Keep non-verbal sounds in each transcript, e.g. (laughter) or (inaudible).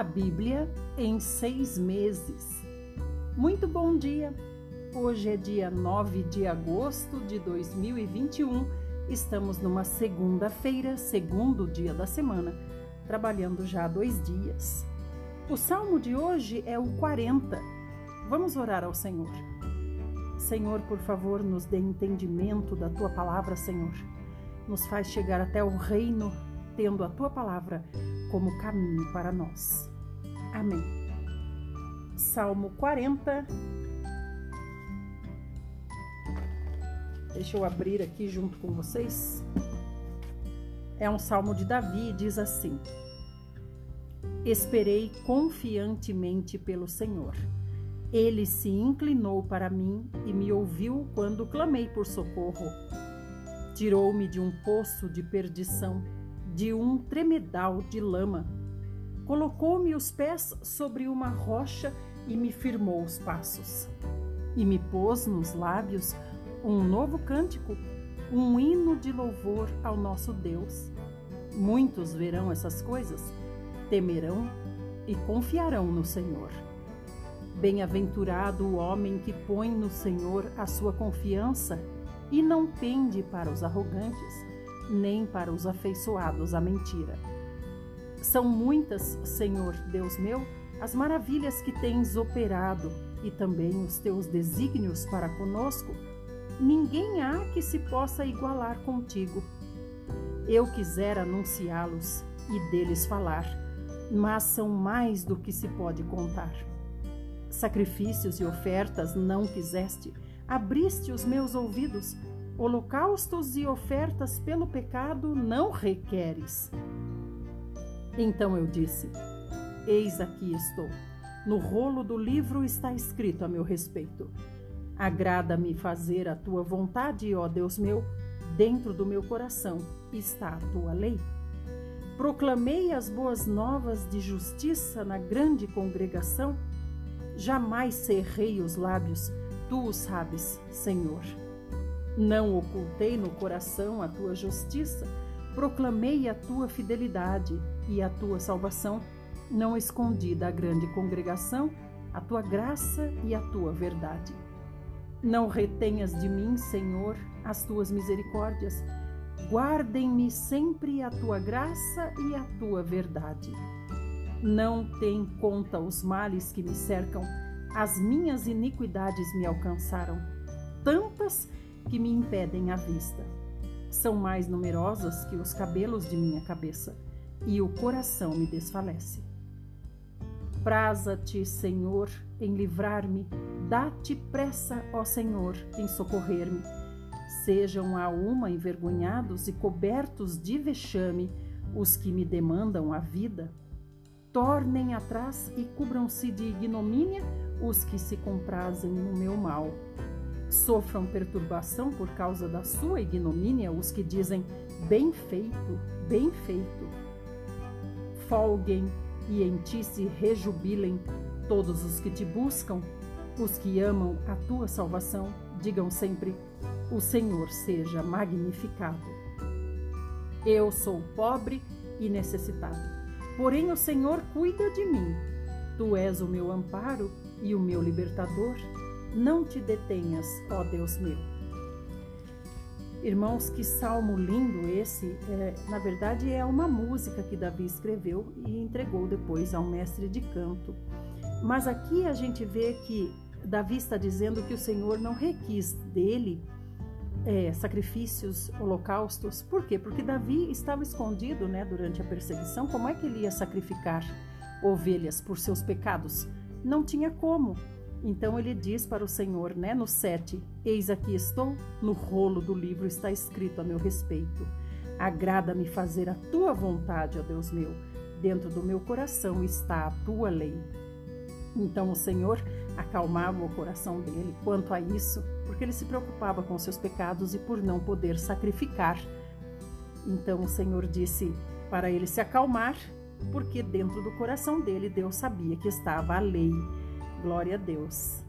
A Bíblia em seis meses. Muito bom dia! Hoje é dia 9 de agosto de 2021. Estamos numa segunda-feira, segundo dia da semana, trabalhando já dois dias. O salmo de hoje é o 40. Vamos orar ao Senhor. Senhor, por favor, nos dê entendimento da tua palavra, Senhor. Nos faz chegar até o reino tendo a tua palavra como caminho para nós. Amém. Salmo 40. Deixa eu abrir aqui junto com vocês. É um salmo de Davi e diz assim: Esperei confiantemente pelo Senhor. Ele se inclinou para mim e me ouviu quando clamei por socorro. Tirou-me de um poço de perdição de um tremedal de lama. Colocou-me os pés sobre uma rocha e me firmou os passos. E me pôs nos lábios um novo cântico, um hino de louvor ao nosso Deus. Muitos verão essas coisas, temerão e confiarão no Senhor. Bem-aventurado o homem que põe no Senhor a sua confiança e não pende para os arrogantes nem para os afeiçoados à mentira. São muitas, Senhor Deus meu, as maravilhas que tens operado e também os teus desígnios para conosco. Ninguém há que se possa igualar contigo. Eu quisera anunciá-los e deles falar, mas são mais do que se pode contar. Sacrifícios e ofertas não quiseste, abriste os meus ouvidos holocaustos e ofertas pelo pecado não requeres. Então eu disse: Eis aqui estou. No rolo do livro está escrito a meu respeito. Agrada-me fazer a tua vontade, ó Deus meu, dentro do meu coração está a tua lei. Proclamei as boas novas de justiça na grande congregação. Jamais cerrei os lábios, tu o sabes, Senhor. Não ocultei no coração a tua justiça, proclamei a tua fidelidade e a tua salvação. Não escondi da grande congregação a tua graça e a tua verdade. Não retenhas de mim, Senhor, as tuas misericórdias. Guardem-me sempre a tua graça e a tua verdade. Não tem conta os males que me cercam, as minhas iniquidades me alcançaram. Tantas que me impedem a vista. São mais numerosas que os cabelos de minha cabeça, e o coração me desfalece. Praza-te, Senhor, em livrar-me, dá-te pressa, ó Senhor, em socorrer-me. Sejam a uma envergonhados e cobertos de vexame os que me demandam a vida. Tornem atrás e cubram-se de ignomínia os que se comprazem no meu mal. Sofram perturbação por causa da sua ignomínia os que dizem bem feito, bem feito. Folguem e em ti se rejubilem todos os que te buscam, os que amam a tua salvação, digam sempre: O Senhor seja magnificado. Eu sou pobre e necessitado, porém o Senhor cuida de mim. Tu és o meu amparo e o meu libertador não te detenhas, ó Deus meu. Irmãos, que salmo lindo esse! É, na verdade, é uma música que Davi escreveu e entregou depois ao mestre de canto. Mas aqui a gente vê que Davi está dizendo que o Senhor não requis dele é, sacrifícios, holocaustos. Por quê? Porque Davi estava escondido né, durante a perseguição. Como é que ele ia sacrificar ovelhas por seus pecados? Não tinha como. Então ele diz para o Senhor, né, no 7: Eis aqui estou, no rolo do livro está escrito a meu respeito. Agrada-me fazer a tua vontade, ó Deus meu. Dentro do meu coração está a tua lei. Então o Senhor acalmava o coração dele quanto a isso, porque ele se preocupava com seus pecados e por não poder sacrificar. Então o Senhor disse para ele se acalmar, porque dentro do coração dele Deus sabia que estava a lei Glória a Deus.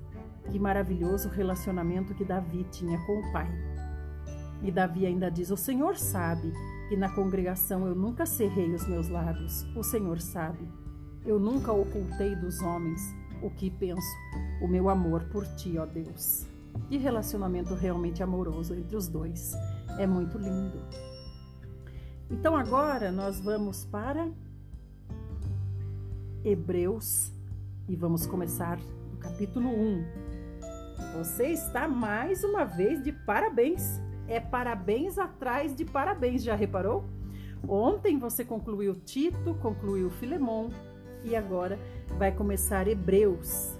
Que maravilhoso relacionamento que Davi tinha com o Pai. E Davi ainda diz: O Senhor sabe que na congregação eu nunca cerrei os meus lábios. O Senhor sabe. Eu nunca ocultei dos homens o que penso, o meu amor por ti, ó Deus. Que relacionamento realmente amoroso entre os dois. É muito lindo. Então agora nós vamos para Hebreus e vamos começar no capítulo 1. Você está mais uma vez de parabéns. É parabéns atrás de parabéns, já reparou? Ontem você concluiu Tito, concluiu Filemon e agora vai começar Hebreus.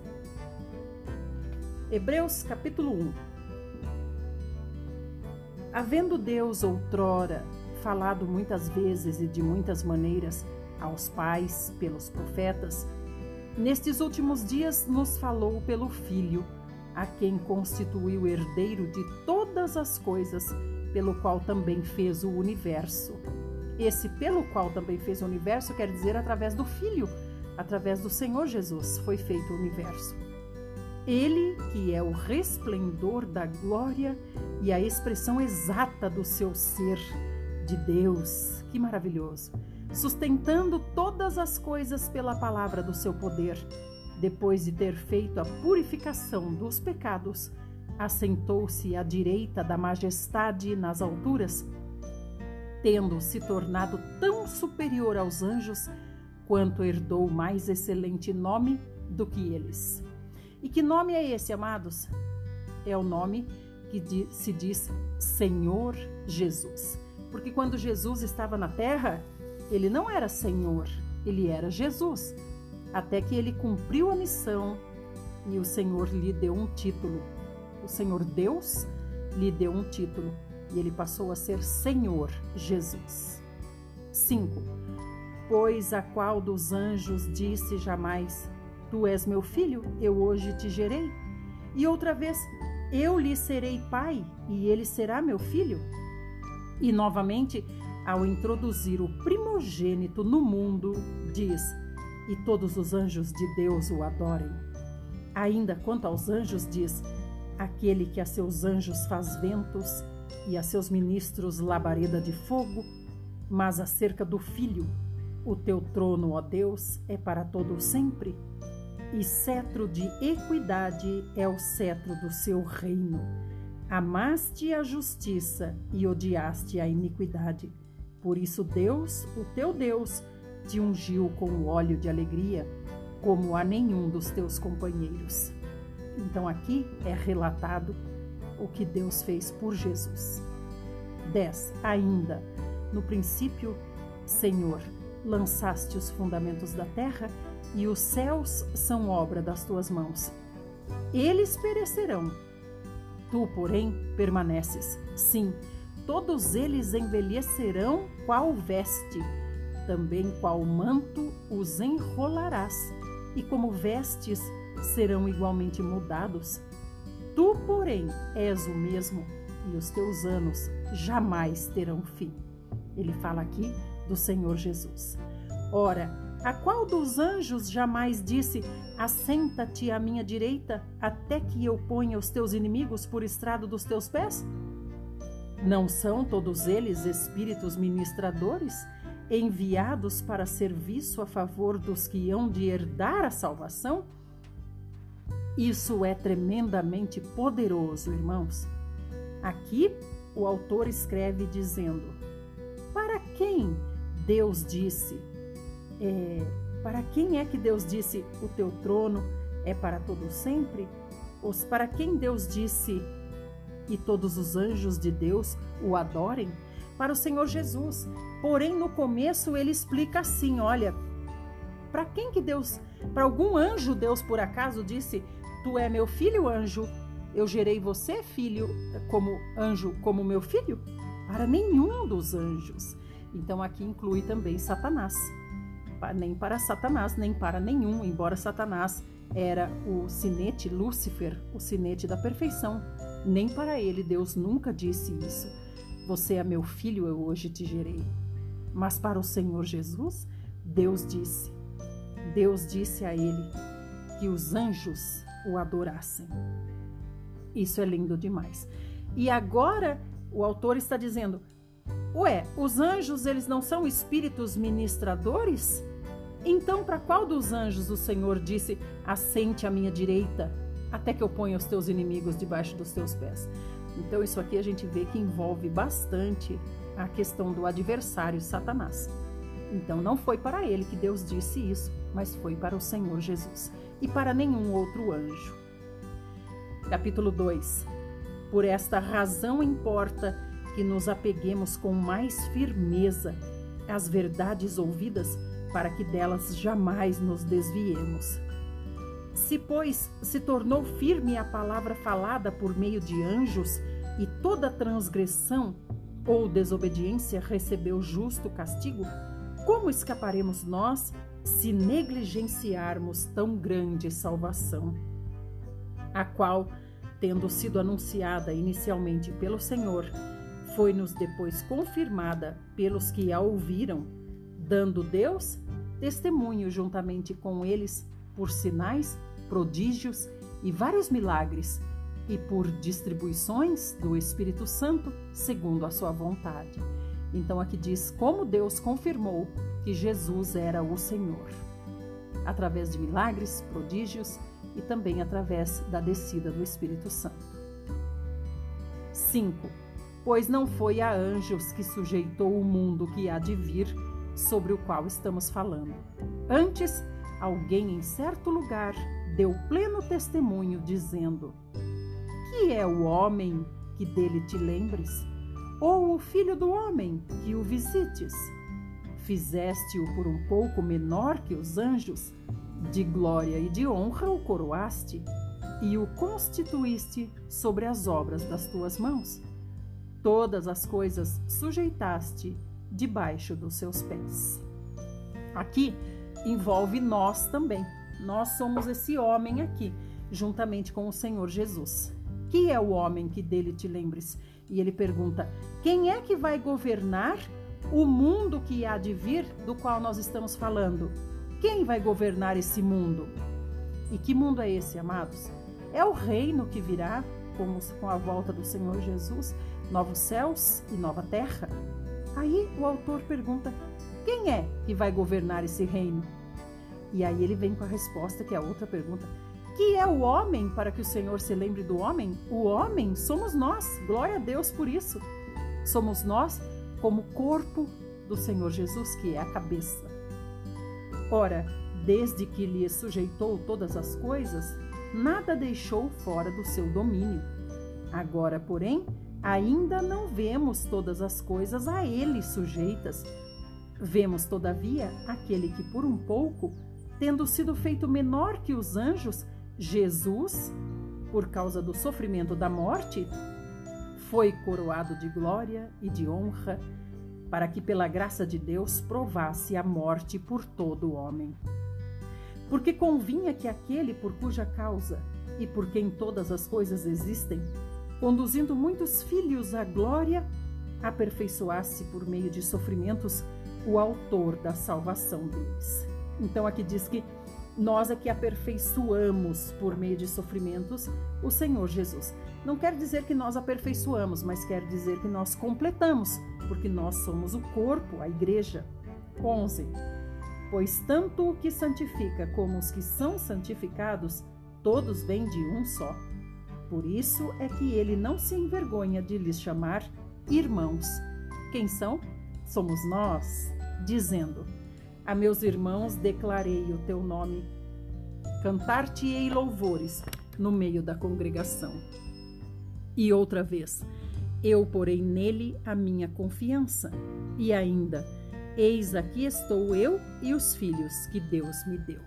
Hebreus capítulo 1. Havendo Deus outrora falado muitas vezes e de muitas maneiras aos pais pelos profetas, nestes últimos dias nos falou pelo Filho, a quem constituiu herdeiro de todas as coisas, pelo qual também fez o universo. Esse pelo qual também fez o universo quer dizer através do Filho, através do Senhor Jesus foi feito o universo. Ele, que é o resplendor da glória e a expressão exata do seu ser, de Deus. Que maravilhoso! Sustentando todas as coisas pela palavra do seu poder, depois de ter feito a purificação dos pecados, assentou-se à direita da majestade nas alturas, tendo se tornado tão superior aos anjos quanto herdou mais excelente nome do que eles. E que nome é esse, amados? É o nome que se diz Senhor Jesus. Porque quando Jesus estava na terra, ele não era Senhor, ele era Jesus. Até que ele cumpriu a missão e o Senhor lhe deu um título. O Senhor Deus lhe deu um título e ele passou a ser Senhor Jesus. 5. Pois a qual dos anjos disse jamais: Tu és meu filho, eu hoje te gerei? E outra vez: Eu lhe serei pai e ele será meu filho? E novamente, ao introduzir o primogênito no mundo, diz: E todos os anjos de Deus o adorem. Ainda quanto aos anjos, diz: Aquele que a seus anjos faz ventos e a seus ministros labareda de fogo. Mas acerca do filho, o teu trono, ó Deus, é para todo sempre, e cetro de equidade é o cetro do seu reino Amaste a justiça e odiaste a iniquidade. Por isso, Deus, o teu Deus, te ungiu com o óleo de alegria, como a nenhum dos teus companheiros. Então, aqui é relatado o que Deus fez por Jesus. 10. Ainda, no princípio, Senhor, lançaste os fundamentos da terra e os céus são obra das tuas mãos. Eles perecerão Tu, porém, permaneces. Sim, todos eles envelhecerão qual veste, também qual manto os enrolarás, e como vestes serão igualmente mudados. Tu, porém, és o mesmo, e os teus anos jamais terão fim. Ele fala aqui do Senhor Jesus. Ora, a qual dos anjos jamais disse: Assenta-te à minha direita, até que eu ponha os teus inimigos por estrado dos teus pés? Não são todos eles espíritos ministradores, enviados para serviço a favor dos que hão de herdar a salvação? Isso é tremendamente poderoso, irmãos. Aqui o autor escreve dizendo: Para quem Deus disse: é, para quem é que Deus disse o teu trono é para todo sempre? Ou para quem Deus disse e todos os anjos de Deus o adorem? Para o Senhor Jesus. Porém, no começo ele explica assim: olha, para quem que Deus, para algum anjo Deus por acaso disse: Tu é meu filho, anjo, eu gerei você, filho, como anjo, como meu filho? Para nenhum dos anjos. Então aqui inclui também Satanás nem para Satanás, nem para nenhum, embora Satanás era o sinete Lúcifer, o sinete da perfeição. Nem para ele Deus nunca disse isso. Você é meu filho, eu hoje te gerei. Mas para o Senhor Jesus, Deus disse. Deus disse a ele que os anjos o adorassem. Isso é lindo demais. E agora o autor está dizendo: Ué, os anjos eles não são espíritos ministradores? Então, para qual dos anjos o Senhor disse: Assente à minha direita, até que eu ponha os teus inimigos debaixo dos teus pés? Então, isso aqui a gente vê que envolve bastante a questão do adversário Satanás. Então, não foi para ele que Deus disse isso, mas foi para o Senhor Jesus e para nenhum outro anjo. Capítulo 2: Por esta razão importa que nos apeguemos com mais firmeza às verdades ouvidas, para que delas jamais nos desviemos. Se, pois, se tornou firme a palavra falada por meio de anjos, e toda transgressão ou desobediência recebeu justo castigo, como escaparemos nós se negligenciarmos tão grande salvação? A qual, tendo sido anunciada inicialmente pelo Senhor, foi-nos depois confirmada pelos que a ouviram, dando Deus testemunho juntamente com eles por sinais, prodígios e vários milagres, e por distribuições do Espírito Santo, segundo a sua vontade. Então aqui diz como Deus confirmou que Jesus era o Senhor, através de milagres, prodígios e também através da descida do Espírito Santo. 5. Pois não foi a anjos que sujeitou o mundo que há de vir, sobre o qual estamos falando. Antes, alguém em certo lugar deu pleno testemunho, dizendo: Que é o homem que dele te lembres? Ou o filho do homem que o visites? Fizeste-o por um pouco menor que os anjos, de glória e de honra o coroaste, e o constituíste sobre as obras das tuas mãos. Todas as coisas sujeitaste debaixo dos seus pés. Aqui envolve nós também. Nós somos esse homem aqui, juntamente com o Senhor Jesus. Que é o homem que dele te lembres? E ele pergunta: quem é que vai governar o mundo que há de vir, do qual nós estamos falando? Quem vai governar esse mundo? E que mundo é esse, amados? É o reino que virá com a volta do Senhor Jesus, novos céus e nova terra. Aí o autor pergunta: quem é que vai governar esse reino? E aí ele vem com a resposta, que é a outra pergunta: que é o homem para que o Senhor se lembre do homem? O homem somos nós, glória a Deus por isso. Somos nós como corpo do Senhor Jesus, que é a cabeça. Ora, desde que lhe sujeitou todas as coisas, nada deixou fora do seu domínio. Agora, porém, ainda não vemos todas as coisas a ele sujeitas. Vemos, todavia, aquele que por um pouco, tendo sido feito menor que os anjos, Jesus, por causa do sofrimento da morte, foi coroado de glória e de honra, para que pela graça de Deus provasse a morte por todo o homem. Porque convinha que aquele por cuja causa e por quem todas as coisas existem, conduzindo muitos filhos à glória, aperfeiçoasse por meio de sofrimentos o autor da salvação deles. Então aqui diz que nós é que aperfeiçoamos por meio de sofrimentos o Senhor Jesus. Não quer dizer que nós aperfeiçoamos, mas quer dizer que nós completamos, porque nós somos o corpo, a igreja. 11. Pois tanto o que santifica como os que são santificados, todos vêm de um só. Por isso é que ele não se envergonha de lhes chamar irmãos. Quem são? Somos nós, dizendo: A meus irmãos declarei o teu nome. Cantar-te-ei louvores no meio da congregação. E outra vez, eu porei nele a minha confiança. E ainda, eis aqui estou eu e os filhos que Deus me deu.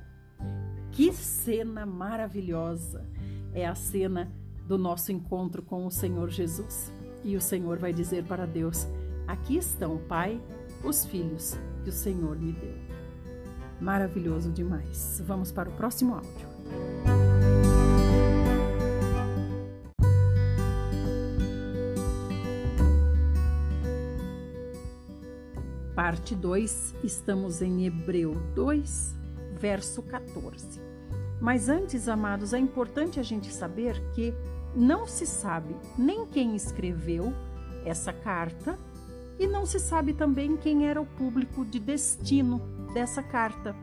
Que cena maravilhosa! É a cena do nosso encontro com o Senhor Jesus. E o Senhor vai dizer para Deus: Aqui estão, Pai, os filhos que o Senhor me deu. Maravilhoso demais. Vamos para o próximo áudio. Parte 2, estamos em Hebreu 2, verso 14. Mas antes, amados, é importante a gente saber que não se sabe nem quem escreveu essa carta e não se sabe também quem era o público de destino dessa carta.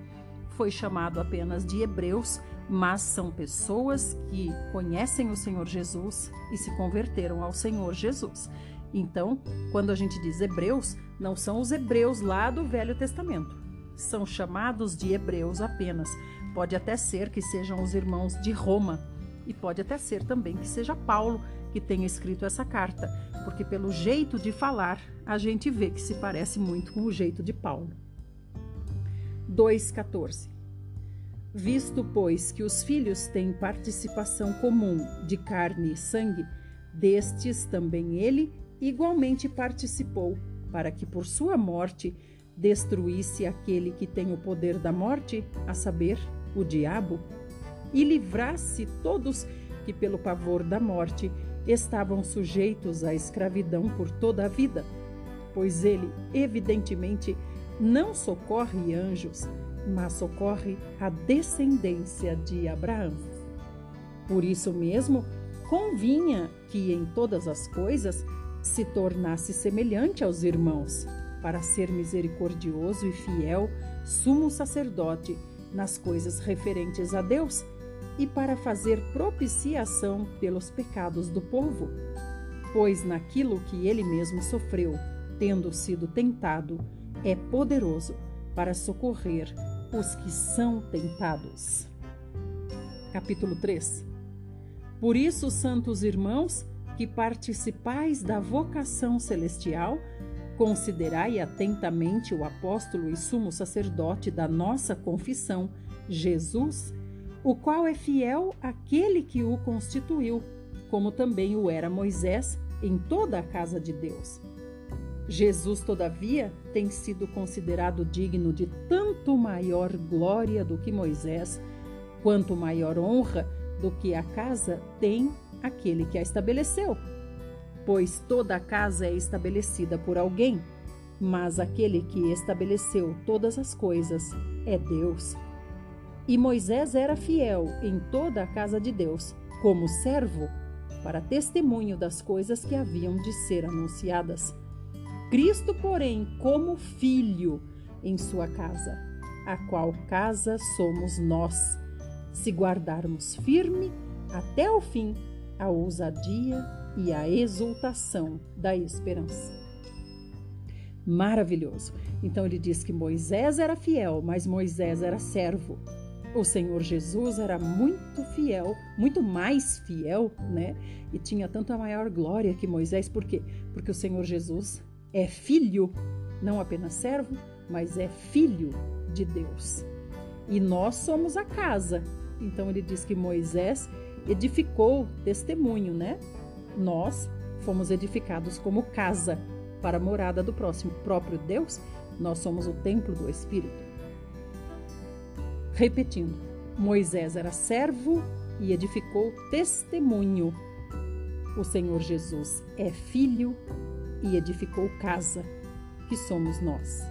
foi chamado apenas de hebreus, mas são pessoas que conhecem o Senhor Jesus e se converteram ao Senhor Jesus. Então, quando a gente diz hebreus, não são os hebreus lá do Velho Testamento. São chamados de hebreus apenas. Pode até ser que sejam os irmãos de Roma, e pode até ser também que seja Paulo que tenha escrito essa carta, porque pelo jeito de falar, a gente vê que se parece muito com o jeito de Paulo. 2,14 Visto, pois, que os filhos têm participação comum de carne e sangue, destes também ele igualmente participou, para que por sua morte destruísse aquele que tem o poder da morte, a saber, o diabo, e livrasse todos que, pelo pavor da morte, estavam sujeitos à escravidão por toda a vida. Pois ele, evidentemente, não socorre anjos, mas socorre a descendência de Abraão. Por isso mesmo, convinha que em todas as coisas se tornasse semelhante aos irmãos, para ser misericordioso e fiel, sumo sacerdote nas coisas referentes a Deus e para fazer propiciação pelos pecados do povo. Pois naquilo que ele mesmo sofreu, tendo sido tentado, é poderoso para socorrer os que são tentados. Capítulo 3 Por isso, santos irmãos, que participais da vocação celestial, considerai atentamente o apóstolo e sumo sacerdote da nossa confissão, Jesus, o qual é fiel àquele que o constituiu, como também o era Moisés em toda a casa de Deus. Jesus, todavia, tem sido considerado digno de tanto maior glória do que Moisés, quanto maior honra do que a casa tem aquele que a estabeleceu. Pois toda a casa é estabelecida por alguém, mas aquele que estabeleceu todas as coisas é Deus. E Moisés era fiel em toda a casa de Deus, como servo, para testemunho das coisas que haviam de ser anunciadas. Cristo, porém, como filho em sua casa, a qual casa somos nós, se guardarmos firme até o fim a ousadia e a exultação da esperança. Maravilhoso. Então ele diz que Moisés era fiel, mas Moisés era servo. O Senhor Jesus era muito fiel, muito mais fiel, né? E tinha tanto a maior glória que Moisés, por quê? Porque o Senhor Jesus é filho, não apenas servo, mas é filho de Deus. E nós somos a casa. Então ele diz que Moisés edificou testemunho, né? Nós fomos edificados como casa para a morada do próximo próprio Deus. Nós somos o templo do Espírito. Repetindo, Moisés era servo e edificou testemunho. O Senhor Jesus é filho e edificou casa, que somos nós.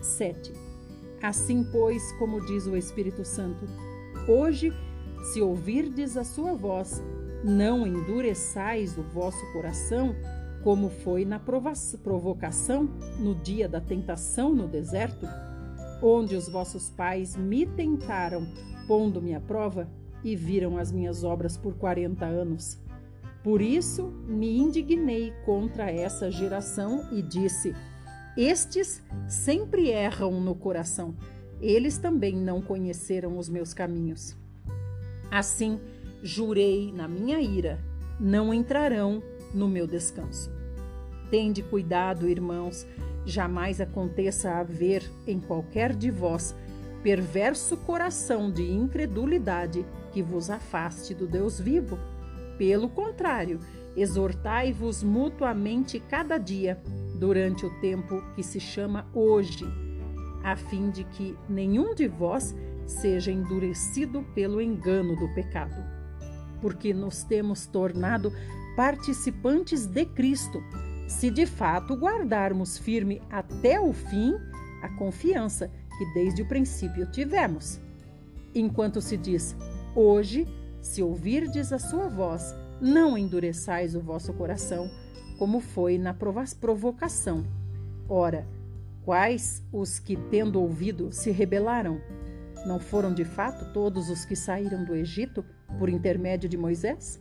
7. Assim, pois, como diz o Espírito Santo, hoje, se ouvirdes a sua voz, não endureçais o vosso coração, como foi na provocação no dia da tentação no deserto, onde os vossos pais me tentaram, pondo-me à prova, e viram as minhas obras por quarenta anos. Por isso me indignei contra essa geração e disse: Estes sempre erram no coração, eles também não conheceram os meus caminhos. Assim, jurei na minha ira: não entrarão no meu descanso. Tende cuidado, irmãos, jamais aconteça haver em qualquer de vós perverso coração de incredulidade que vos afaste do Deus vivo. Pelo contrário, exortai-vos mutuamente cada dia, durante o tempo que se chama hoje, a fim de que nenhum de vós seja endurecido pelo engano do pecado. Porque nos temos tornado participantes de Cristo se de fato guardarmos firme até o fim a confiança que desde o princípio tivemos. Enquanto se diz, hoje, se ouvirdes a sua voz, não endureçais o vosso coração, como foi na provocação. Ora, quais os que, tendo ouvido, se rebelaram? Não foram de fato todos os que saíram do Egito por intermédio de Moisés?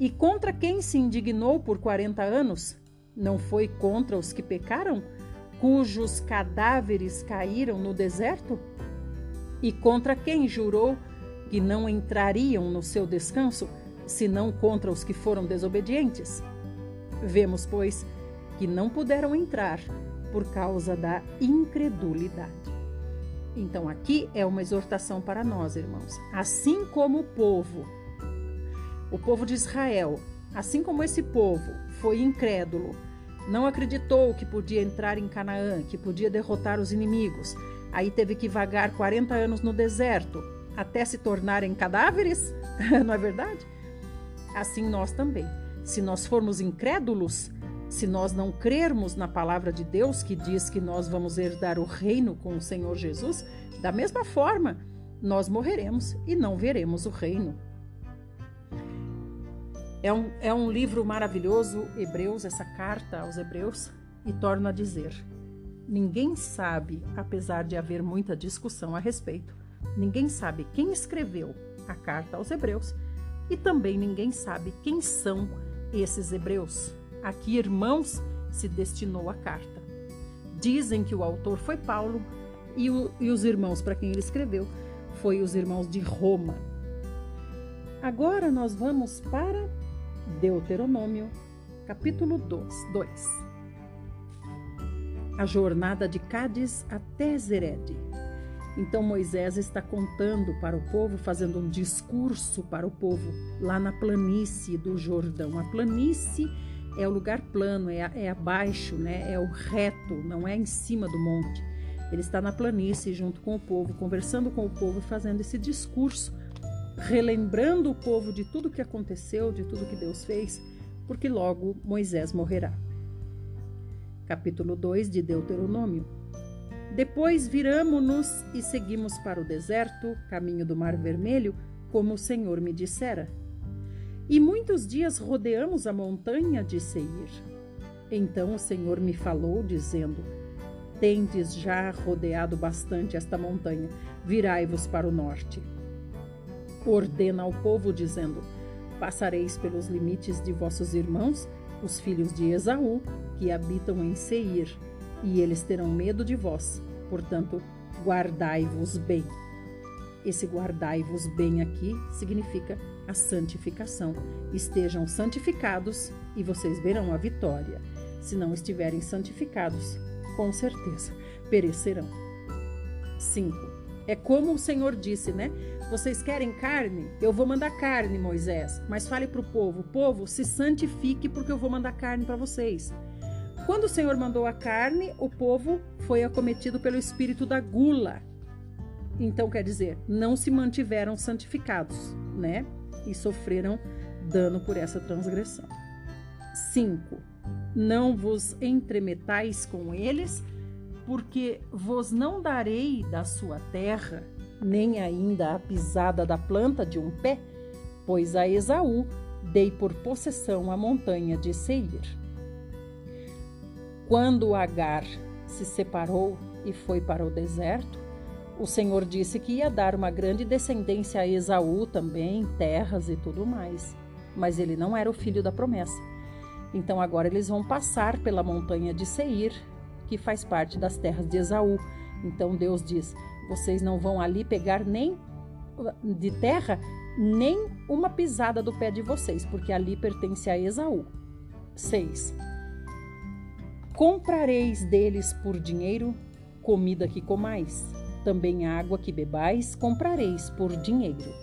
E contra quem se indignou por quarenta anos? Não foi contra os que pecaram, cujos cadáveres caíram no deserto? E contra quem jurou que não entrariam no seu descanso, senão contra os que foram desobedientes? Vemos, pois, que não puderam entrar por causa da incredulidade. Então, aqui é uma exortação para nós, irmãos. Assim como o povo, o povo de Israel, assim como esse povo foi incrédulo, não acreditou que podia entrar em Canaã, que podia derrotar os inimigos, aí teve que vagar 40 anos no deserto até se tornarem cadáveres, (laughs) não é verdade? Assim nós também. Se nós formos incrédulos, se nós não crermos na palavra de Deus que diz que nós vamos herdar o reino com o Senhor Jesus, da mesma forma, nós morreremos e não veremos o reino. É um, é um livro maravilhoso, Hebreus, essa carta aos Hebreus, e torna a dizer: ninguém sabe, apesar de haver muita discussão a respeito, ninguém sabe quem escreveu a carta aos Hebreus e também ninguém sabe quem são esses Hebreus a que irmãos se destinou a carta. Dizem que o autor foi Paulo e, o, e os irmãos para quem ele escreveu foi os irmãos de Roma. Agora nós vamos para Deuteronômio, capítulo 2. A jornada de Cádiz até Zered. Então Moisés está contando para o povo, fazendo um discurso para o povo lá na planície do Jordão. A planície é o lugar plano, é, é abaixo, né? é o reto, não é em cima do monte. Ele está na planície junto com o povo, conversando com o povo, fazendo esse discurso, relembrando o povo de tudo que aconteceu, de tudo que Deus fez, porque logo Moisés morrerá. Capítulo 2 de Deuteronômio. Depois viramo-nos e seguimos para o deserto, caminho do Mar Vermelho, como o Senhor me dissera. E muitos dias rodeamos a montanha de Seir. Então o Senhor me falou, dizendo: Tendes já rodeado bastante esta montanha, virai-vos para o norte. Ordena ao povo, dizendo: Passareis pelos limites de vossos irmãos, os filhos de Esaú, que habitam em Seir, e eles terão medo de vós. Portanto, guardai-vos bem. Esse guardai-vos bem aqui significa a santificação. Estejam santificados e vocês verão a vitória. Se não estiverem santificados, com certeza perecerão. 5. É como o Senhor disse, né? Vocês querem carne? Eu vou mandar carne, Moisés. Mas fale para o povo: povo, se santifique, porque eu vou mandar carne para vocês. Quando o Senhor mandou a carne, o povo foi acometido pelo espírito da gula, então, quer dizer, não se mantiveram santificados, né? E sofreram dano por essa transgressão. 5. Não vos entremetais com eles, porque vos não darei da sua terra, nem ainda a pisada da planta de um pé, pois a Esaú dei por possessão a montanha de Seir. Quando Agar se separou e foi para o deserto, o Senhor disse que ia dar uma grande descendência a Esaú também, terras e tudo mais. Mas ele não era o filho da promessa. Então agora eles vão passar pela montanha de Seir, que faz parte das terras de Esaú. Então Deus diz: vocês não vão ali pegar nem de terra, nem uma pisada do pé de vocês, porque ali pertence a Esaú. 6. Comprareis deles por dinheiro comida que comais também água que bebais comprareis por dinheiro.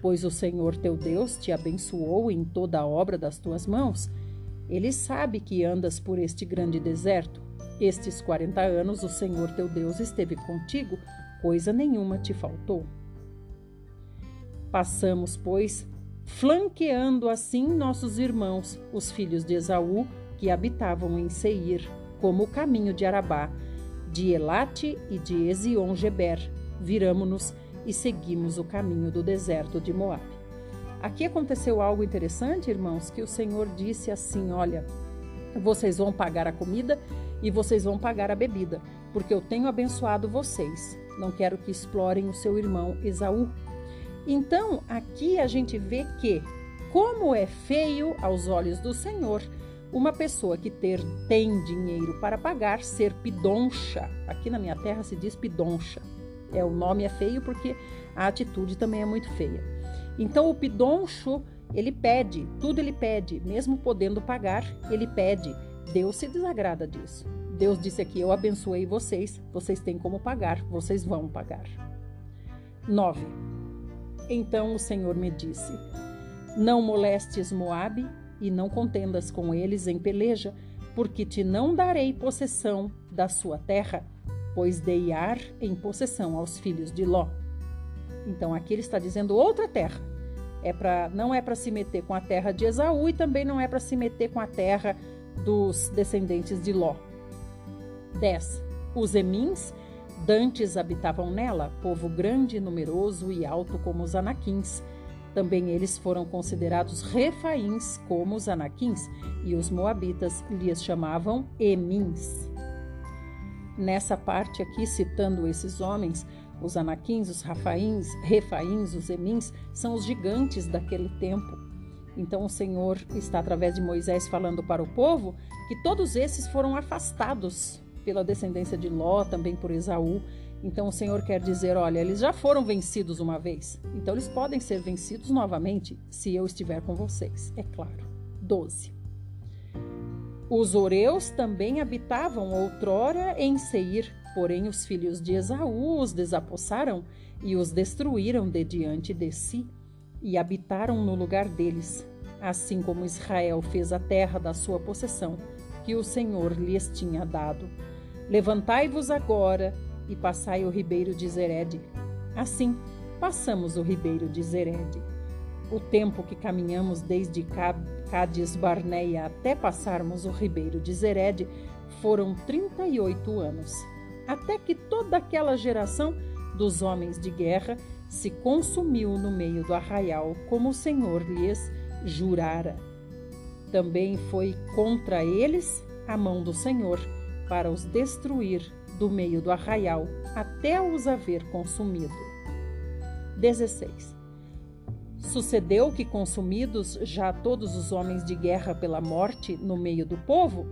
Pois o Senhor teu Deus te abençoou em toda a obra das tuas mãos. Ele sabe que andas por este grande deserto. Estes quarenta anos o Senhor teu Deus esteve contigo, coisa nenhuma te faltou. Passamos, pois, flanqueando assim nossos irmãos, os filhos de Esaú, que habitavam em Seir, como o caminho de Arabá, de Elate e de Ezion-Geber. Viramo-nos e seguimos o caminho do deserto de Moab. Aqui aconteceu algo interessante, irmãos, que o Senhor disse assim: Olha, vocês vão pagar a comida e vocês vão pagar a bebida, porque eu tenho abençoado vocês. Não quero que explorem o seu irmão Esaú. Então, aqui a gente vê que, como é feio aos olhos do Senhor, uma pessoa que ter, tem dinheiro para pagar ser pidoncha. Aqui na minha terra se diz pidoncha. É, o nome é feio porque a atitude também é muito feia. Então, o pidoncho, ele pede, tudo ele pede, mesmo podendo pagar, ele pede. Deus se desagrada disso. Deus disse aqui: Eu abençoei vocês, vocês têm como pagar, vocês vão pagar. 9. Então o Senhor me disse: Não molestes Moabe e não contendas com eles em peleja, porque te não darei possessão da sua terra, pois dei ar em possessão aos filhos de Ló. Então aqui ele está dizendo outra terra. É para não é para se meter com a terra de Esaú e também não é para se meter com a terra dos descendentes de Ló. 10. Os Emins dantes habitavam nela, povo grande, numeroso e alto como os anaquins. Também eles foram considerados refaíns como os anaquins, e os moabitas lhes chamavam emins. Nessa parte aqui, citando esses homens, os anaquins, os rafaíns, refaíns, os emins, são os gigantes daquele tempo. Então o Senhor está através de Moisés falando para o povo que todos esses foram afastados pela descendência de Ló, também por Esaú. Então o Senhor quer dizer: olha, eles já foram vencidos uma vez, então eles podem ser vencidos novamente se eu estiver com vocês, é claro. 12. Os Oreus também habitavam outrora em Seir, porém os filhos de Esaú os desapossaram e os destruíram de diante de si, e habitaram no lugar deles, assim como Israel fez a terra da sua possessão, que o Senhor lhes tinha dado. Levantai-vos agora e passai o ribeiro de Zered. Assim, passamos o ribeiro de Zered. O tempo que caminhamos desde Cádiz Barneia até passarmos o ribeiro de Zered foram 38 anos, até que toda aquela geração dos homens de guerra se consumiu no meio do arraial, como o Senhor lhes jurara. Também foi contra eles a mão do Senhor para os destruir do meio do arraial até os haver consumido. 16. Sucedeu que, consumidos já todos os homens de guerra pela morte no meio do povo,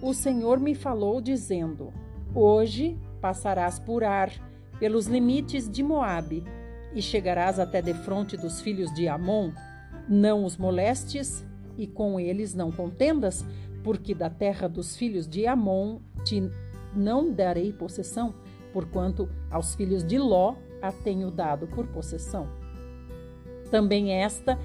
o Senhor me falou, dizendo: Hoje passarás por Ar, pelos limites de Moabe, e chegarás até defronte dos filhos de Amon. Não os molestes e com eles não contendas, porque da terra dos filhos de Amon te não darei possessão, porquanto aos filhos de Ló a tenho dado por possessão. Também esta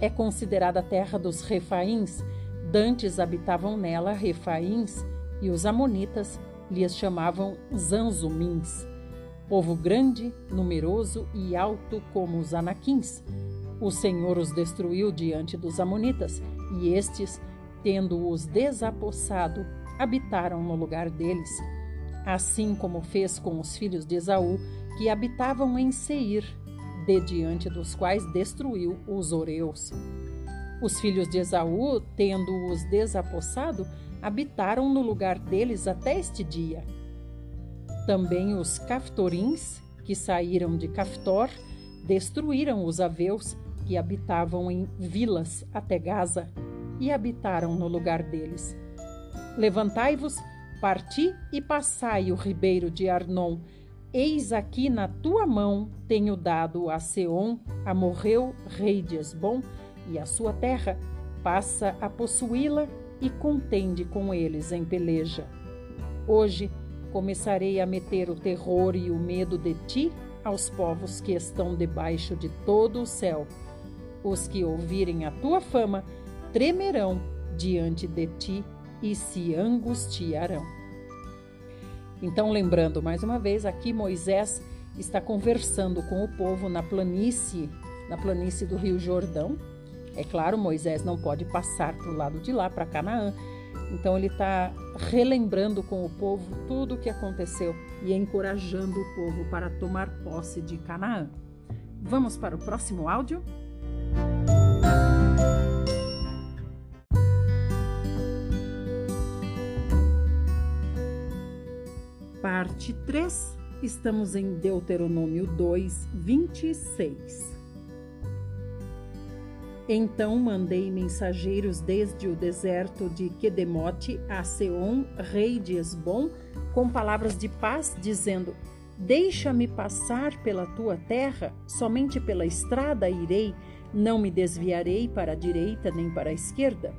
é considerada a terra dos refaíns. Dantes habitavam nela refaíns, e os amonitas lhes chamavam zanzumins. Povo grande, numeroso e alto como os anaquins. O Senhor os destruiu diante dos amonitas, e estes tendo-os desapossado, habitaram no lugar deles, assim como fez com os filhos de Esaú, que habitavam em Seir, de diante dos quais destruiu os Oreus. Os filhos de Esaú, tendo-os desapossado, habitaram no lugar deles até este dia. Também os Caftorins, que saíram de Caftor, destruíram os aveus que habitavam em vilas até Gaza e habitaram no lugar deles. Levantai-vos, parti e passai o ribeiro de Arnon. Eis aqui na tua mão tenho dado a Seom, a Morreu, rei de Esbom, e a sua terra, passa a possuí-la e contende com eles em peleja. Hoje começarei a meter o terror e o medo de ti aos povos que estão debaixo de todo o céu. Os que ouvirem a tua fama tremerão diante de ti e se angustiarão. Então, lembrando mais uma vez, aqui Moisés está conversando com o povo na planície, na planície do Rio Jordão. É claro, Moisés não pode passar para o lado de lá, para Canaã. Então, ele está relembrando com o povo tudo o que aconteceu e encorajando o povo para tomar posse de Canaã. Vamos para o próximo áudio? Parte 3, Estamos em Deuteronômio 2, 26. Então mandei mensageiros desde o deserto de Quedemote a Seom, rei de Esbom, com palavras de paz, dizendo: Deixa-me passar pela tua terra, somente pela estrada irei, não me desviarei para a direita nem para a esquerda.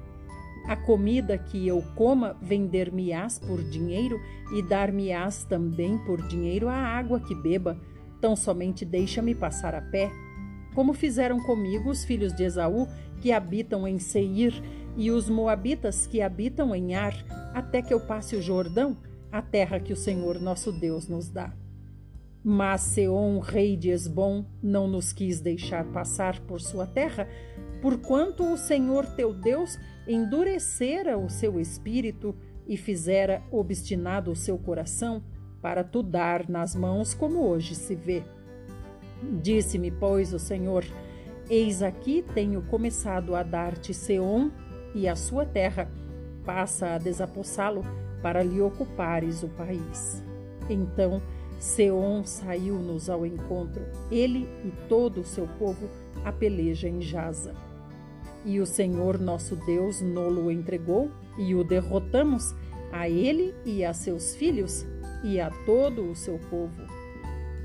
A comida que eu coma, vender-me-ás por dinheiro, e dar-me-ás também por dinheiro a água que beba. Tão somente deixa-me passar a pé. Como fizeram comigo os filhos de Esaú, que habitam em Seir, e os moabitas que habitam em Ar, até que eu passe o Jordão, a terra que o Senhor nosso Deus nos dá. Mas Seom, rei de Esbom, não nos quis deixar passar por sua terra, porquanto o Senhor teu Deus endurecera o seu espírito e fizera obstinado o seu coração para tu dar nas mãos como hoje se vê. Disse-me, pois, o Senhor: Eis aqui tenho começado a dar-te Seom e a sua terra, passa a desapossá-lo para lhe ocupares o país. Então Seom saiu-nos ao encontro, ele e todo o seu povo, a peleja em Jaza. E o Senhor nosso Deus nolo entregou, e o derrotamos, a ele e a seus filhos, e a todo o seu povo.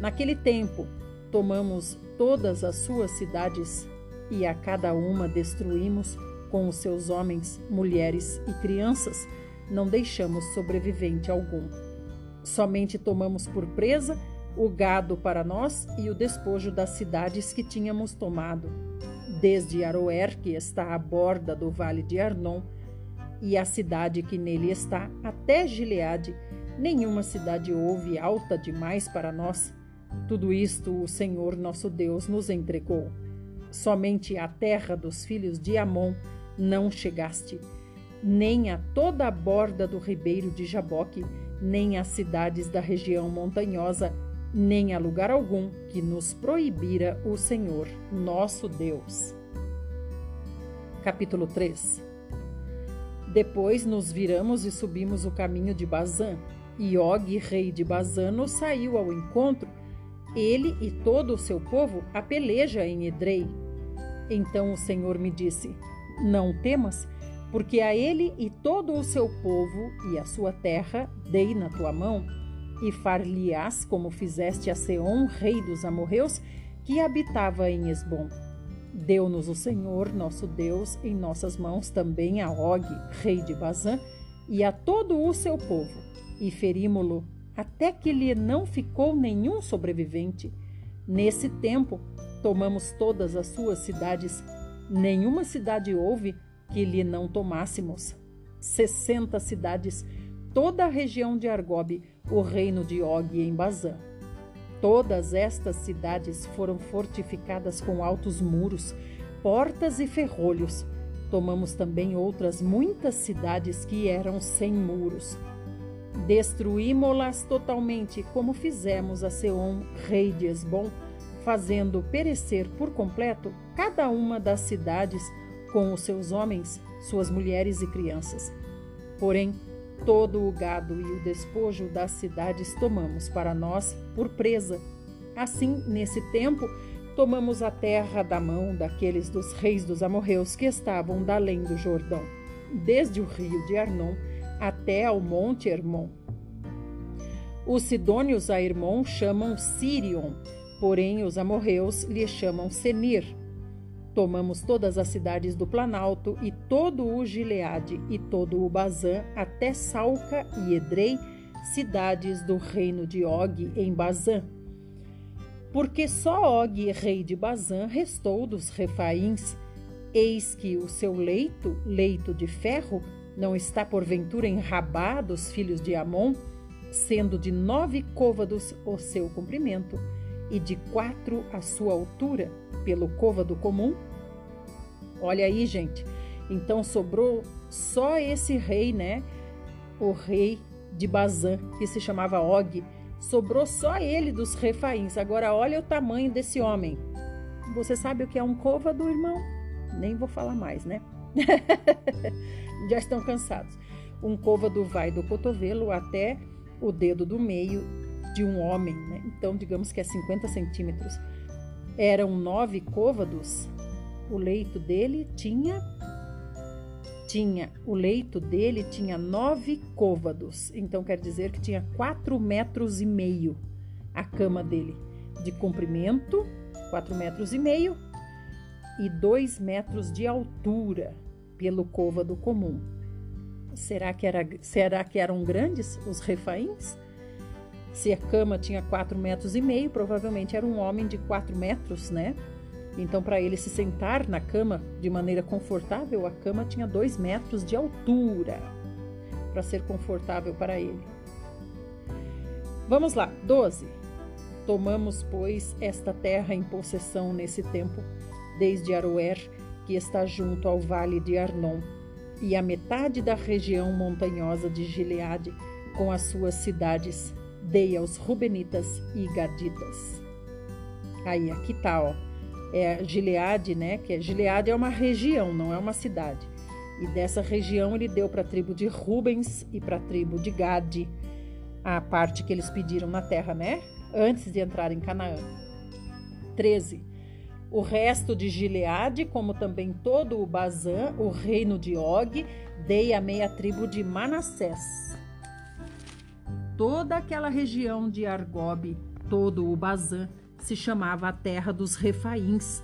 Naquele tempo, tomamos todas as suas cidades, e a cada uma destruímos com os seus homens, mulheres e crianças, não deixamos sobrevivente algum. Somente tomamos por presa o gado para nós e o despojo das cidades que tínhamos tomado desde Aroer, que está à borda do vale de Arnon, e a cidade que nele está, até Gileade, nenhuma cidade houve alta demais para nós. Tudo isto o Senhor nosso Deus nos entregou. Somente à terra dos filhos de Amon não chegaste, nem a toda a borda do ribeiro de Jaboque, nem às cidades da região montanhosa, nem a lugar algum que nos proibira o Senhor, nosso Deus. Capítulo 3 Depois nos viramos e subimos o caminho de Bazã, e Og, rei de Bazã, nos saiu ao encontro, ele e todo o seu povo, a peleja em Edrei. Então o Senhor me disse: Não temas, porque a ele e todo o seu povo e a sua terra dei na tua mão e far-lhe-ás como fizeste a Seom, rei dos amorreus, que habitava em Esbom. Deu-nos o Senhor, nosso Deus, em nossas mãos também a Og, rei de Bazã, e a todo o seu povo, e ferimos-lo, até que lhe não ficou nenhum sobrevivente. Nesse tempo, tomamos todas as suas cidades, nenhuma cidade houve que lhe não tomássemos. Sessenta cidades, toda a região de Argobe, o reino de Og em Bazã. Todas estas cidades foram fortificadas com altos muros, portas e ferrolhos. Tomamos também outras muitas cidades que eram sem muros. Destruímos-las totalmente, como fizemos a Seom, rei de Esbom, fazendo perecer por completo cada uma das cidades com os seus homens, suas mulheres e crianças. Porém, Todo o gado e o despojo das cidades tomamos para nós por presa. Assim, nesse tempo, tomamos a terra da mão daqueles dos reis dos amorreus que estavam da além do Jordão, desde o rio de Arnon até ao monte Hermon. Os sidônios a Hermon chamam Sirion, porém os amorreus lhe chamam Senir. Tomamos todas as cidades do Planalto e todo o Gileade e todo o Bazã até Salca e Edrei, cidades do reino de Og em Bazã. Porque só Og, rei de Bazã, restou dos refaíns. Eis que o seu leito, leito de ferro, não está porventura em Rabá dos filhos de Amon, sendo de nove côvados o seu comprimento e de quatro a sua altura, pelo côvado comum? Olha aí, gente. Então sobrou só esse rei, né? O rei de Bazã, que se chamava Og. Sobrou só ele dos refaíns. Agora olha o tamanho desse homem. Você sabe o que é um côvado, irmão? Nem vou falar mais, né? (laughs) Já estão cansados. Um côvado vai do cotovelo até o dedo do meio de um homem, né? então digamos que é 50 centímetros, eram nove côvados, o leito dele tinha tinha o leito dele tinha nove côvados, então quer dizer que tinha quatro metros e meio a cama dele de comprimento, quatro metros e meio e dois metros de altura pelo côvado comum. Será que, era, será que eram grandes os refaíns? Se a cama tinha quatro metros e meio, provavelmente era um homem de quatro metros, né? Então, para ele se sentar na cama de maneira confortável, a cama tinha dois metros de altura para ser confortável para ele. Vamos lá, 12. Tomamos, pois, esta terra em possessão nesse tempo, desde Aroer, que está junto ao vale de Arnon, e a metade da região montanhosa de Gileade, com as suas cidades, dei aos Rubenitas e Gaditas. Aí, aqui tá, ó é Gileade, né? Que é Gileade é uma região, não é uma cidade. E dessa região ele deu para a tribo de Rubens e para a tribo de Gade a parte que eles pediram na terra, né? Antes de entrar em Canaã. 13. O resto de Gileade, como também todo o Bazã, o reino de Og, dei a meia tribo de Manassés. Toda aquela região de Argobe, todo o Bazã, se chamava a terra dos Refaíns.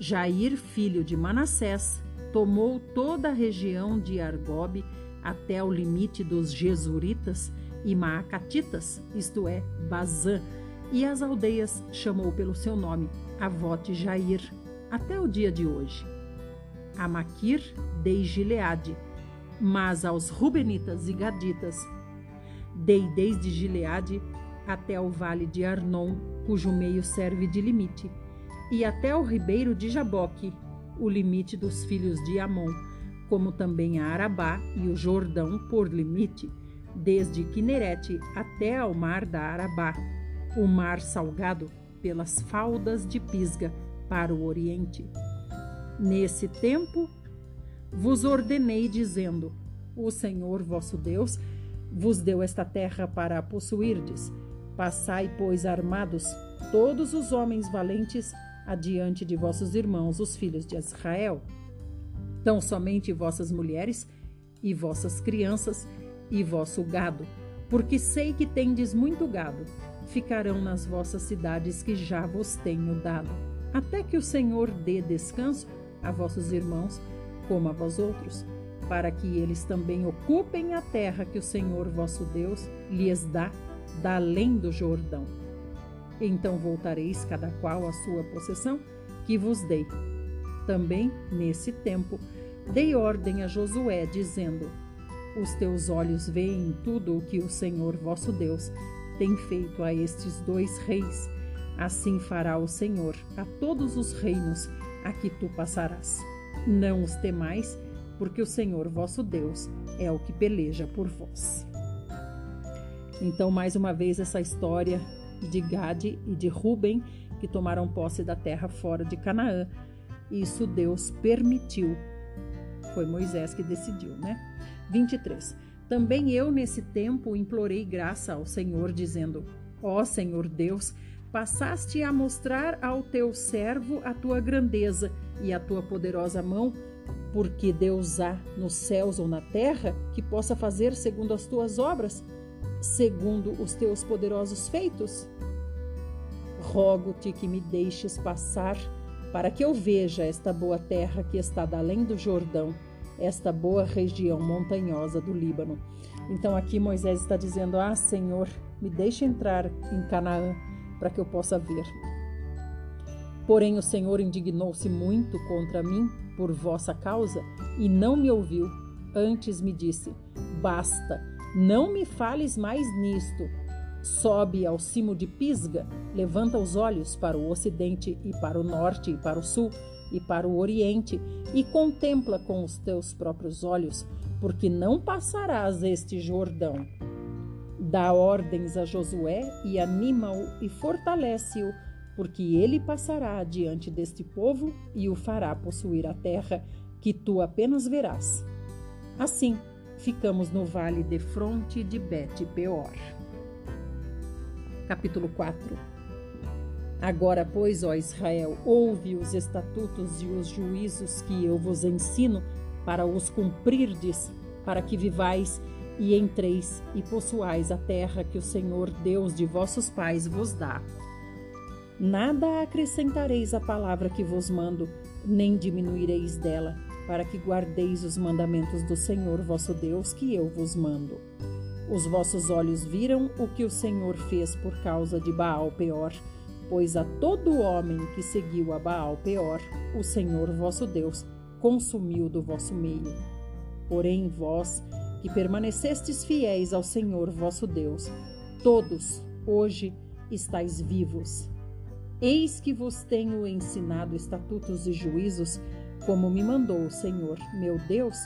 Jair, filho de Manassés, tomou toda a região de Argobe até o limite dos Jesuritas e Maacatitas, isto é, Bazã, e as aldeias chamou pelo seu nome, Avote Jair, até o dia de hoje. A Maquir dei Gileade, mas aos Rubenitas e Gaditas dei desde Gileade até o vale de Arnon, cujo meio serve de limite, e até o ribeiro de Jaboque, o limite dos filhos de Amon, como também a Arabá e o Jordão por limite, desde Quinerete até ao mar da Arabá, o mar salgado pelas faldas de Pisga para o oriente. Nesse tempo vos ordenei dizendo: O Senhor vosso Deus vos deu esta terra para a possuirdes, Passai, pois, armados, todos os homens valentes, adiante de vossos irmãos, os filhos de Israel. Tão somente vossas mulheres e vossas crianças e vosso gado, porque sei que tendes muito gado, ficarão nas vossas cidades que já vos tenho dado, até que o Senhor dê descanso a vossos irmãos, como a vós outros, para que eles também ocupem a terra que o Senhor vosso Deus lhes dá da além do Jordão. Então voltareis cada qual à sua possessão que vos dei. Também, nesse tempo, dei ordem a Josué, dizendo: Os teus olhos veem tudo o que o Senhor vosso Deus tem feito a estes dois reis. Assim fará o Senhor a todos os reinos a que tu passarás. Não os temais, porque o Senhor vosso Deus é o que peleja por vós. Então, mais uma vez, essa história de Gade e de Ruben, que tomaram posse da terra fora de Canaã. Isso Deus permitiu. Foi Moisés que decidiu, né? 23. Também eu, nesse tempo, implorei graça ao Senhor, dizendo: Ó Senhor Deus, passaste a mostrar ao teu servo a tua grandeza e a tua poderosa mão, porque Deus há nos céus ou na terra que possa fazer segundo as tuas obras segundo os teus poderosos feitos? Rogo-te que me deixes passar para que eu veja esta boa terra que está da além do Jordão, esta boa região montanhosa do Líbano. Então aqui Moisés está dizendo: Ah, Senhor, me deixe entrar em Canaã para que eu possa ver. Porém o Senhor indignou-se muito contra mim por vossa causa e não me ouviu. Antes me disse: Basta, não me fales mais nisto. Sobe ao cimo de Pisga, levanta os olhos para o ocidente e para o norte e para o sul e para o oriente e contempla com os teus próprios olhos, porque não passarás este Jordão. Dá ordens a Josué e anima-o e fortalece-o, porque ele passará adiante deste povo e o fará possuir a terra que tu apenas verás. Assim, ficamos no vale de fronte de Bet Peor. capítulo 4. Agora, pois, ó Israel, ouve os estatutos e os juízos que eu vos ensino para os cumprirdes, para que vivais e entreis e possuais a terra que o Senhor Deus de vossos pais vos dá. Nada acrescentareis à palavra que vos mando, nem diminuireis dela, para que guardeis os mandamentos do Senhor vosso Deus que eu vos mando. Os vossos olhos viram o que o Senhor fez por causa de Baal Peor, pois a todo homem que seguiu a Baal Peor, o Senhor vosso Deus consumiu do vosso meio. Porém, vós, que permanecestes fiéis ao Senhor vosso Deus, todos hoje estáis vivos. Eis que vos tenho ensinado estatutos e juízos, como me mandou o Senhor, meu Deus,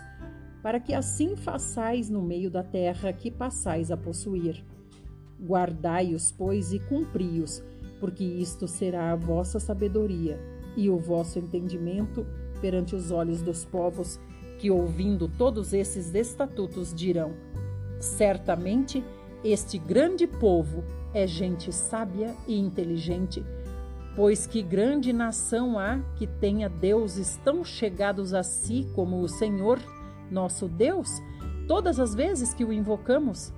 para que assim façais no meio da terra que passais a possuir. Guardai-os, pois, e cumpri-os, porque isto será a vossa sabedoria e o vosso entendimento perante os olhos dos povos, que ouvindo todos esses estatutos dirão: Certamente este grande povo é gente sábia e inteligente, pois que grande nação há que tenha deuses tão chegados a si como o Senhor, nosso Deus, todas as vezes que o invocamos?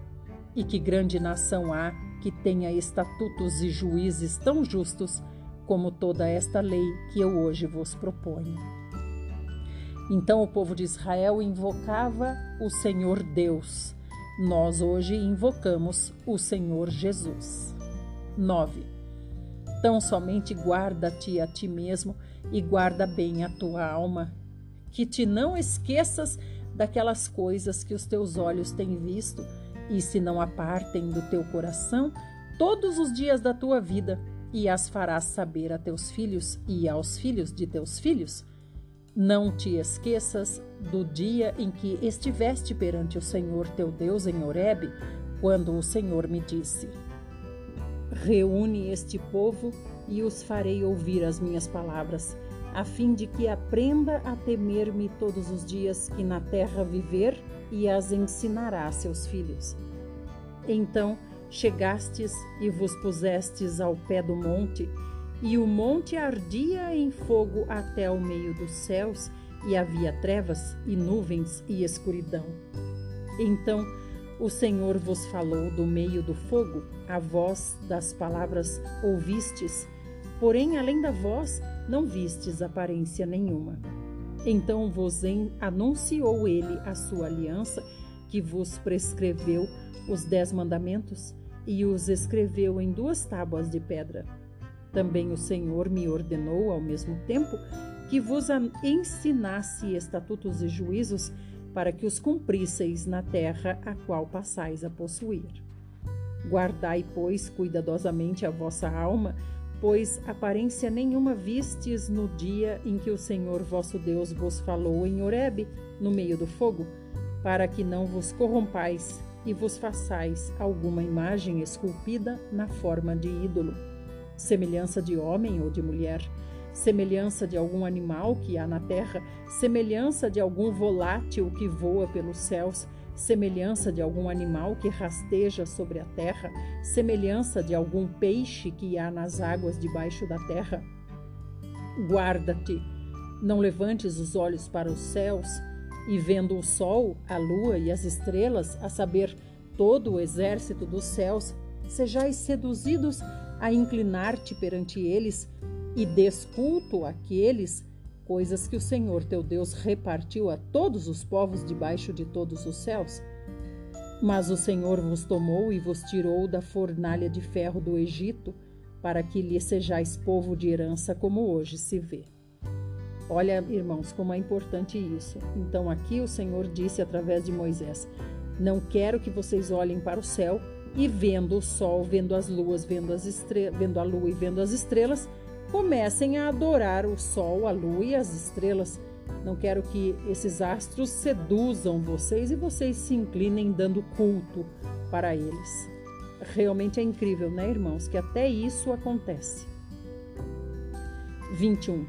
E que grande nação há que tenha estatutos e juízes tão justos como toda esta lei que eu hoje vos proponho. Então o povo de Israel invocava o Senhor Deus. Nós hoje invocamos o Senhor Jesus. 9. Tão somente guarda-te a ti mesmo e guarda bem a tua alma, que te não esqueças daquelas coisas que os teus olhos têm visto e se não apartem do teu coração todos os dias da tua vida, e as farás saber a teus filhos e aos filhos de teus filhos. Não te esqueças do dia em que estiveste perante o Senhor teu Deus em Horebe, quando o Senhor me disse: Reúne este povo e os farei ouvir as minhas palavras, a fim de que aprenda a temer-me todos os dias que na terra viver e as ensinará a seus filhos. Então chegastes e vos pusestes ao pé do monte, e o monte ardia em fogo até o meio dos céus, e havia trevas e nuvens e escuridão. Então o Senhor vos falou do meio do fogo, a voz das palavras ouvistes, porém além da voz não vistes aparência nenhuma. Então vos anunciou ele a sua aliança, que vos prescreveu os dez mandamentos, e os escreveu em duas tábuas de pedra. Também o Senhor me ordenou ao mesmo tempo que vos ensinasse estatutos e juízos para que os cumprisseis na terra a qual passais a possuir. Guardai, pois, cuidadosamente a vossa alma, pois aparência nenhuma vistes no dia em que o Senhor vosso Deus vos falou em Horebe, no meio do fogo, para que não vos corrompais e vos façais alguma imagem esculpida na forma de ídolo semelhança de homem ou de mulher, semelhança de algum animal que há na terra, semelhança de algum volátil que voa pelos céus, semelhança de algum animal que rasteja sobre a terra, semelhança de algum peixe que há nas águas debaixo da terra. Guarda-te, não levantes os olhos para os céus e vendo o sol, a lua e as estrelas, a saber, todo o exército dos céus, sejais seduzidos a inclinar-te perante eles e desculto aqueles coisas que o Senhor teu Deus repartiu a todos os povos debaixo de todos os céus? Mas o Senhor vos tomou e vos tirou da fornalha de ferro do Egito, para que lhe sejais povo de herança, como hoje se vê. Olha, irmãos, como é importante isso. Então, aqui o Senhor disse através de Moisés: Não quero que vocês olhem para o céu e vendo o sol, vendo as luas, vendo, as vendo a lua e vendo as estrelas, comecem a adorar o sol, a lua e as estrelas. Não quero que esses astros seduzam vocês e vocês se inclinem dando culto para eles. Realmente é incrível, né, irmãos, que até isso acontece. 21.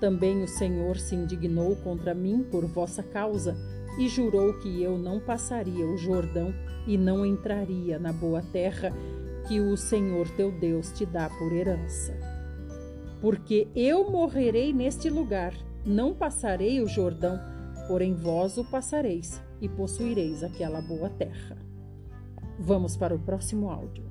Também o Senhor se indignou contra mim por vossa causa e jurou que eu não passaria o Jordão e não entraria na boa terra que o Senhor teu Deus te dá por herança. Porque eu morrerei neste lugar, não passarei o Jordão, porém vós o passareis e possuireis aquela boa terra. Vamos para o próximo áudio.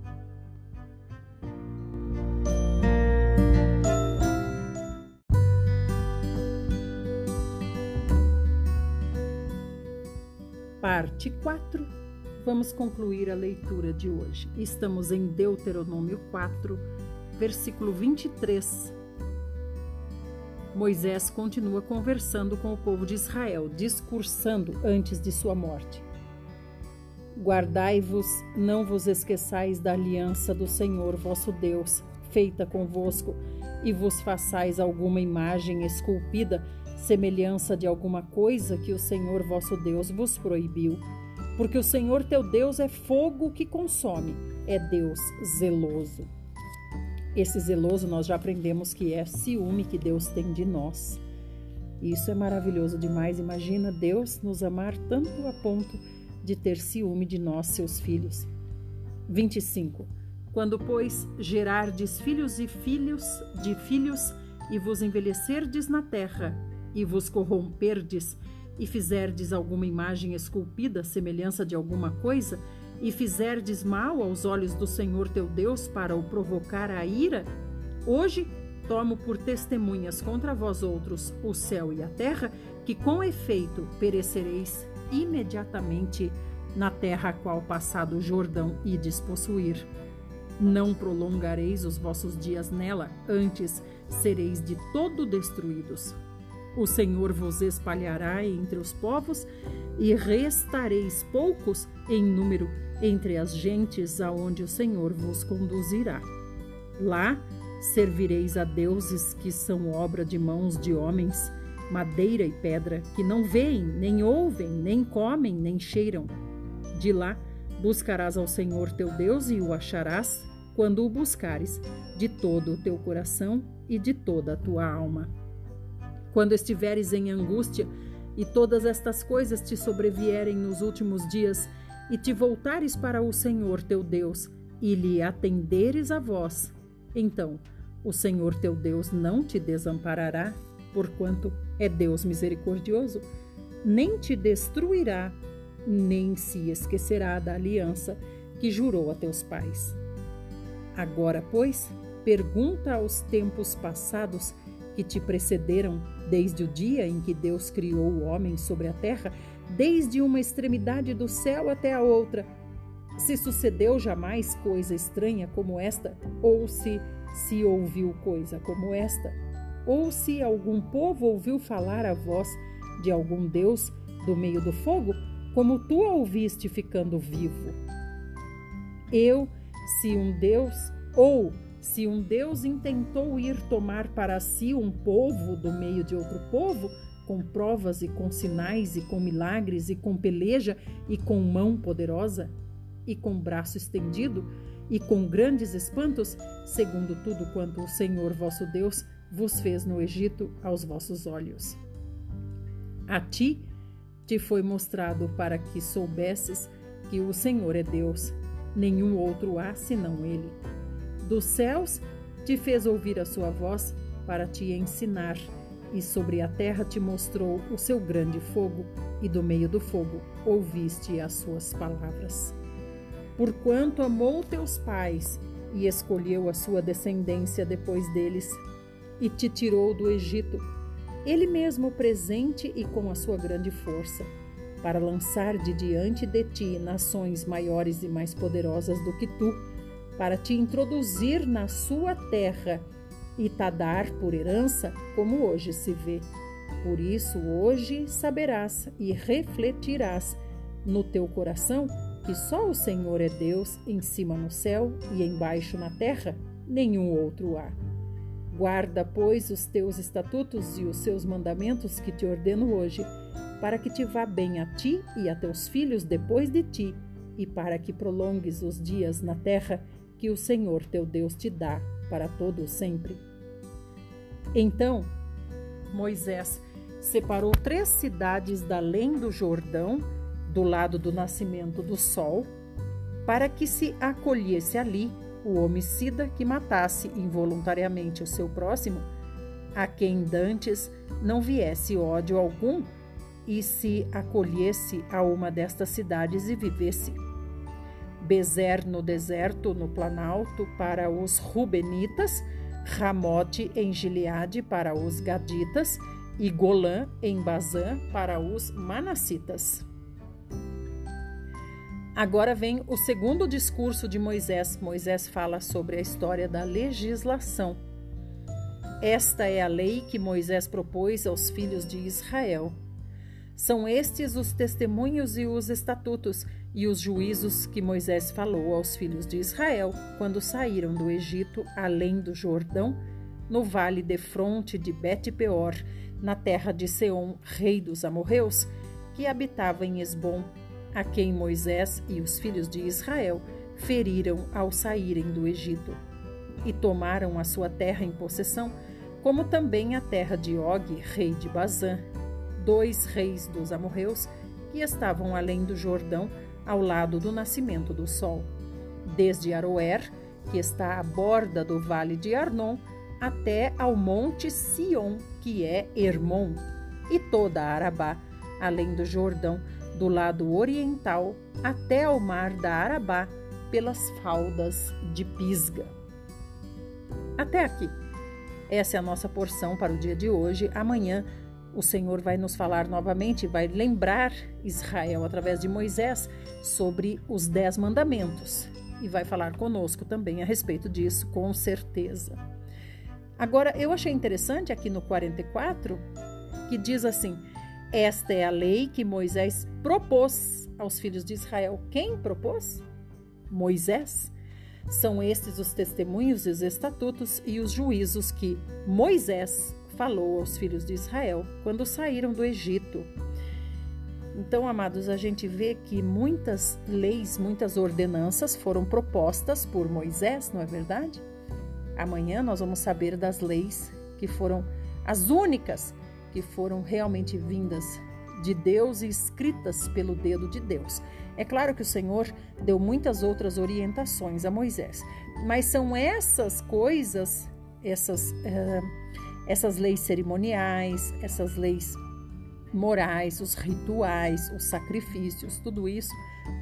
Parte 4. Vamos concluir a leitura de hoje. Estamos em Deuteronômio 4, versículo 23. Moisés continua conversando com o povo de Israel, discursando antes de sua morte. Guardai-vos, não vos esqueçais da aliança do Senhor vosso Deus, feita convosco, e vos façais alguma imagem esculpida, semelhança de alguma coisa que o Senhor vosso Deus vos proibiu. Porque o Senhor teu Deus é fogo que consome, é Deus zeloso. Esse zeloso nós já aprendemos que é ciúme que Deus tem de nós. Isso é maravilhoso demais. Imagina Deus nos amar tanto a ponto de ter ciúme de nós, seus filhos. 25. Quando, pois, gerardes filhos e filhos de filhos, e vos envelhecerdes na terra, e vos corromperdes, e fizerdes alguma imagem esculpida, semelhança de alguma coisa, e fizerdes mal aos olhos do Senhor teu Deus para o provocar a ira, hoje tomo por testemunhas contra vós outros o céu e a terra, que com efeito perecereis imediatamente na terra a qual passado o Jordão ides possuir. Não prolongareis os vossos dias nela, antes sereis de todo destruídos. O Senhor vos espalhará entre os povos e restareis poucos em número entre as gentes aonde o Senhor vos conduzirá. Lá servireis a deuses que são obra de mãos de homens madeira e pedra, que não veem, nem ouvem, nem comem, nem cheiram. De lá buscarás ao Senhor teu Deus e o acharás quando o buscares de todo o teu coração e de toda a tua alma. Quando estiveres em angústia e todas estas coisas te sobrevierem nos últimos dias, e te voltares para o Senhor teu Deus e lhe atenderes a voz, então o Senhor teu Deus não te desamparará, porquanto é Deus misericordioso, nem te destruirá, nem se esquecerá da aliança que jurou a teus pais. Agora, pois, pergunta aos tempos passados que te precederam, desde o dia em que Deus criou o homem sobre a terra, desde uma extremidade do céu até a outra, se sucedeu jamais coisa estranha como esta, ou se se ouviu coisa como esta, ou se algum povo ouviu falar a voz de algum Deus do meio do fogo, como tu a ouviste ficando vivo. Eu, se um Deus, ou se um Deus intentou ir tomar para si um povo do meio de outro povo, com provas e com sinais e com milagres e com peleja e com mão poderosa e com braço estendido e com grandes espantos, segundo tudo quanto o Senhor vosso Deus vos fez no Egito aos vossos olhos. A ti te foi mostrado para que soubesses que o Senhor é Deus, nenhum outro há senão Ele. Dos céus te fez ouvir a sua voz para te ensinar, e sobre a terra te mostrou o seu grande fogo, e do meio do fogo ouviste as suas palavras. Porquanto amou teus pais e escolheu a sua descendência depois deles, e te tirou do Egito, ele mesmo presente e com a sua grande força, para lançar de diante de ti nações maiores e mais poderosas do que tu, para te introduzir na sua terra e te dar por herança, como hoje se vê. Por isso, hoje saberás e refletirás no teu coração que só o Senhor é Deus em cima no céu e embaixo na terra, nenhum outro há. Guarda, pois, os teus estatutos e os seus mandamentos que te ordeno hoje, para que te vá bem a ti e a teus filhos depois de ti, e para que prolongues os dias na terra que o Senhor teu Deus te dá para todo o sempre. Então, Moisés separou três cidades da além do Jordão, do lado do nascimento do sol, para que se acolhesse ali o homicida que matasse involuntariamente o seu próximo, a quem dantes não viesse ódio algum e se acolhesse a uma destas cidades e vivesse. Bezer no deserto, no planalto, para os Rubenitas, Ramote em Gileade para os Gaditas e Golã em Bazã para os Manassitas. Agora vem o segundo discurso de Moisés. Moisés fala sobre a história da legislação. Esta é a lei que Moisés propôs aos filhos de Israel. São estes os testemunhos e os estatutos e os juízos que Moisés falou aos filhos de Israel quando saíram do Egito além do Jordão, no vale de fronte de Bet-peor, na terra de Seom, rei dos amorreus, que habitava em Esbom, a quem Moisés e os filhos de Israel feriram ao saírem do Egito. E tomaram a sua terra em possessão, como também a terra de Og, rei de Bazã, dois reis dos amorreus que estavam além do Jordão, ao lado do nascimento do sol, desde Aroer, que está à borda do vale de Arnon, até ao monte Sion, que é Hermon, e toda Arabá, além do Jordão, do lado oriental até ao mar da Arabá, pelas faldas de Pisga. Até aqui. Essa é a nossa porção para o dia de hoje. Amanhã o Senhor vai nos falar novamente, vai lembrar Israel através de Moisés sobre os dez mandamentos e vai falar conosco também a respeito disso, com certeza. Agora, eu achei interessante aqui no 44 que diz assim: Esta é a lei que Moisés propôs aos filhos de Israel. Quem propôs? Moisés. São estes os testemunhos, os estatutos e os juízos que Moisés falou aos filhos de Israel quando saíram do Egito. Então, amados, a gente vê que muitas leis, muitas ordenanças foram propostas por Moisés, não é verdade? Amanhã nós vamos saber das leis que foram as únicas que foram realmente vindas de Deus e escritas pelo dedo de Deus. É claro que o Senhor deu muitas outras orientações a Moisés, mas são essas coisas, essas, uh, essas leis cerimoniais, essas leis morais, os rituais, os sacrifícios, tudo isso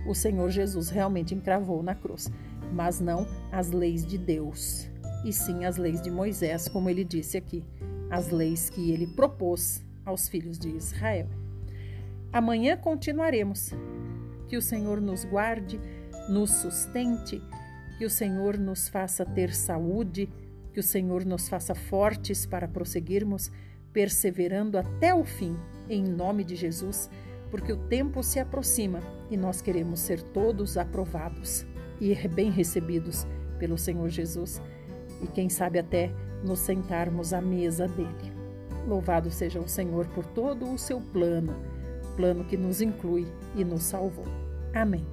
o Senhor Jesus realmente encravou na cruz, mas não as leis de Deus e sim as leis de Moisés, como ele disse aqui, as leis que ele propôs aos filhos de Israel. Amanhã continuaremos. Que o Senhor nos guarde, nos sustente, que o Senhor nos faça ter saúde, que o Senhor nos faça fortes para prosseguirmos, perseverando até o fim, em nome de Jesus, porque o tempo se aproxima e nós queremos ser todos aprovados e bem recebidos pelo Senhor Jesus e quem sabe até nos sentarmos à mesa dele. Louvado seja o Senhor por todo o seu plano, plano que nos inclui e nos salvou. Amém.